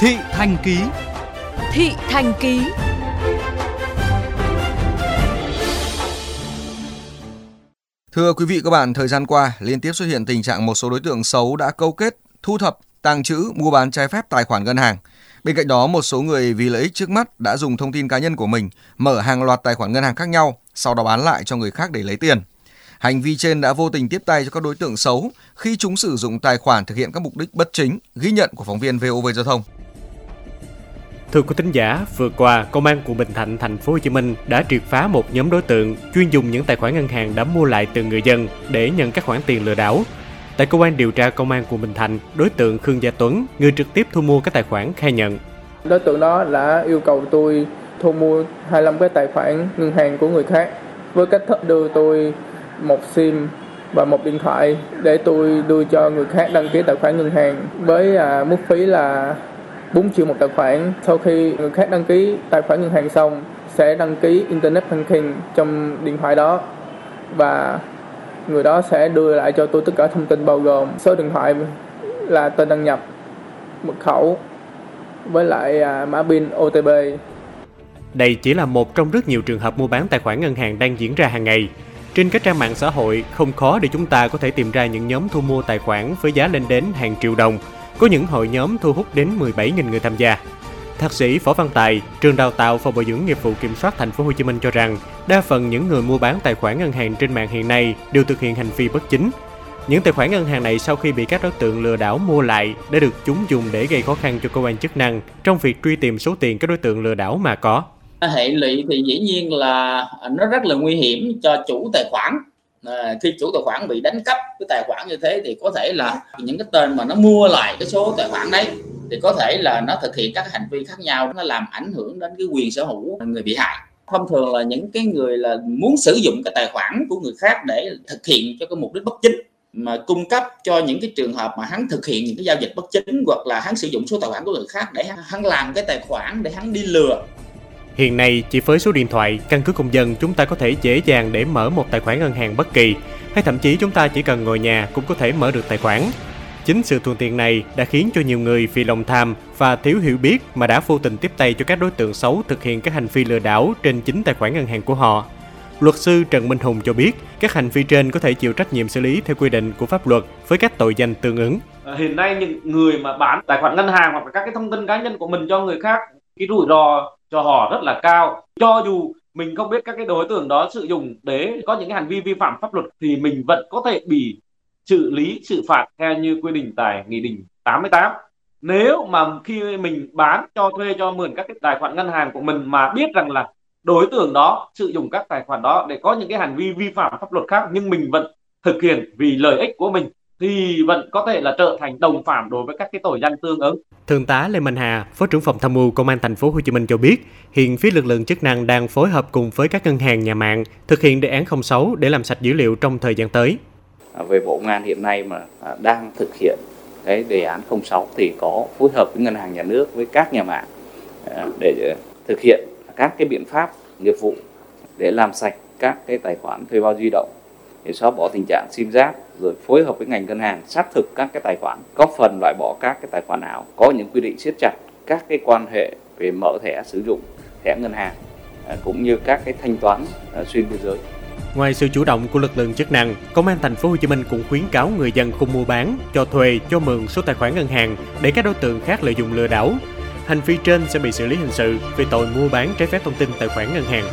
Thị Thành Ký Thị Thành Ký Thưa quý vị các bạn, thời gian qua liên tiếp xuất hiện tình trạng một số đối tượng xấu đã câu kết, thu thập, tàng trữ, mua bán trái phép tài khoản ngân hàng. Bên cạnh đó, một số người vì lợi ích trước mắt đã dùng thông tin cá nhân của mình mở hàng loạt tài khoản ngân hàng khác nhau, sau đó bán lại cho người khác để lấy tiền. Hành vi trên đã vô tình tiếp tay cho các đối tượng xấu khi chúng sử dụng tài khoản thực hiện các mục đích bất chính, ghi nhận của phóng viên VOV Giao thông. Thưa quý thính giả, vừa qua, Công an quận Bình Thạnh, thành phố Hồ Chí Minh đã triệt phá một nhóm đối tượng chuyên dùng những tài khoản ngân hàng đã mua lại từ người dân để nhận các khoản tiền lừa đảo. Tại cơ quan điều tra công an quận Bình Thạnh, đối tượng Khương Gia Tuấn, người trực tiếp thu mua các tài khoản khai nhận. Đối tượng đó đã yêu cầu tôi thu mua 25 cái tài khoản ngân hàng của người khác với cách thức đưa tôi một sim và một điện thoại để tôi đưa cho người khác đăng ký tài khoản ngân hàng với à, mức phí là 4 triệu một tài khoản. Sau khi người khác đăng ký tài khoản ngân hàng xong sẽ đăng ký internet banking trong điện thoại đó và người đó sẽ đưa lại cho tôi tất cả thông tin bao gồm số điện thoại là tên đăng nhập, mật khẩu với lại à, mã pin OTP. Đây chỉ là một trong rất nhiều trường hợp mua bán tài khoản ngân hàng đang diễn ra hàng ngày. Trên các trang mạng xã hội, không khó để chúng ta có thể tìm ra những nhóm thu mua tài khoản với giá lên đến hàng triệu đồng. Có những hội nhóm thu hút đến 17.000 người tham gia. Thạc sĩ Phó Văn Tài, trường đào tạo phòng bồi dưỡng nghiệp vụ kiểm soát thành phố Hồ Chí Minh cho rằng, đa phần những người mua bán tài khoản ngân hàng trên mạng hiện nay đều thực hiện hành vi bất chính. Những tài khoản ngân hàng này sau khi bị các đối tượng lừa đảo mua lại đã được chúng dùng để gây khó khăn cho cơ quan chức năng trong việc truy tìm số tiền các đối tượng lừa đảo mà có hệ lụy thì dĩ nhiên là nó rất là nguy hiểm cho chủ tài khoản à, khi chủ tài khoản bị đánh cắp cái tài khoản như thế thì có thể là những cái tên mà nó mua lại cái số tài khoản đấy thì có thể là nó thực hiện các hành vi khác nhau nó làm ảnh hưởng đến cái quyền sở hữu người bị hại. Thông thường là những cái người là muốn sử dụng cái tài khoản của người khác để thực hiện cho cái mục đích bất chính mà cung cấp cho những cái trường hợp mà hắn thực hiện những cái giao dịch bất chính hoặc là hắn sử dụng số tài khoản của người khác để hắn làm cái tài khoản để hắn đi lừa Hiện nay, chỉ với số điện thoại, căn cứ công dân chúng ta có thể dễ dàng để mở một tài khoản ngân hàng bất kỳ, hay thậm chí chúng ta chỉ cần ngồi nhà cũng có thể mở được tài khoản. Chính sự thuận tiện này đã khiến cho nhiều người vì lòng tham và thiếu hiểu biết mà đã vô tình tiếp tay cho các đối tượng xấu thực hiện các hành vi lừa đảo trên chính tài khoản ngân hàng của họ. Luật sư Trần Minh Hùng cho biết, các hành vi trên có thể chịu trách nhiệm xử lý theo quy định của pháp luật với các tội danh tương ứng. Ờ, hiện nay những người mà bán tài khoản ngân hàng hoặc là các cái thông tin cá nhân của mình cho người khác, cái rủi ro cho họ rất là cao. Cho dù mình không biết các cái đối tượng đó sử dụng để có những cái hành vi vi phạm pháp luật thì mình vẫn có thể bị xử lý, xử phạt theo như quy định tại nghị định 88 nếu mà khi mình bán cho thuê cho mượn các cái tài khoản ngân hàng của mình mà biết rằng là đối tượng đó sử dụng các tài khoản đó để có những cái hành vi vi phạm pháp luật khác, nhưng mình vẫn thực hiện vì lợi ích của mình thì vẫn có thể là trở thành đồng phạm đối với các cái tội danh tương ứng. Thượng tá Lê Minh Hà, Phó trưởng phòng tham mưu Công an thành phố Hồ Chí Minh cho biết, hiện phía lực lượng chức năng đang phối hợp cùng với các ngân hàng nhà mạng thực hiện đề án 06 để làm sạch dữ liệu trong thời gian tới. À, về Bộ Công an hiện nay mà à, đang thực hiện cái đề án 06 thì có phối hợp với ngân hàng nhà nước với các nhà mạng à, để thực hiện các cái biện pháp nghiệp vụ để làm sạch các cái tài khoản thuê bao di động để xóa bỏ tình trạng sim giác rồi phối hợp với ngành ngân hàng xác thực các cái tài khoản góp phần loại bỏ các cái tài khoản ảo có những quy định siết chặt các cái quan hệ về mở thẻ sử dụng thẻ ngân hàng à, cũng như các cái thanh toán à, xuyên biên giới Ngoài sự chủ động của lực lượng chức năng, Công an thành phố Hồ Chí Minh cũng khuyến cáo người dân không mua bán, cho thuê, cho mượn số tài khoản ngân hàng để các đối tượng khác lợi dụng lừa đảo. Hành vi trên sẽ bị xử lý hình sự về tội mua bán trái phép thông tin tài khoản ngân hàng.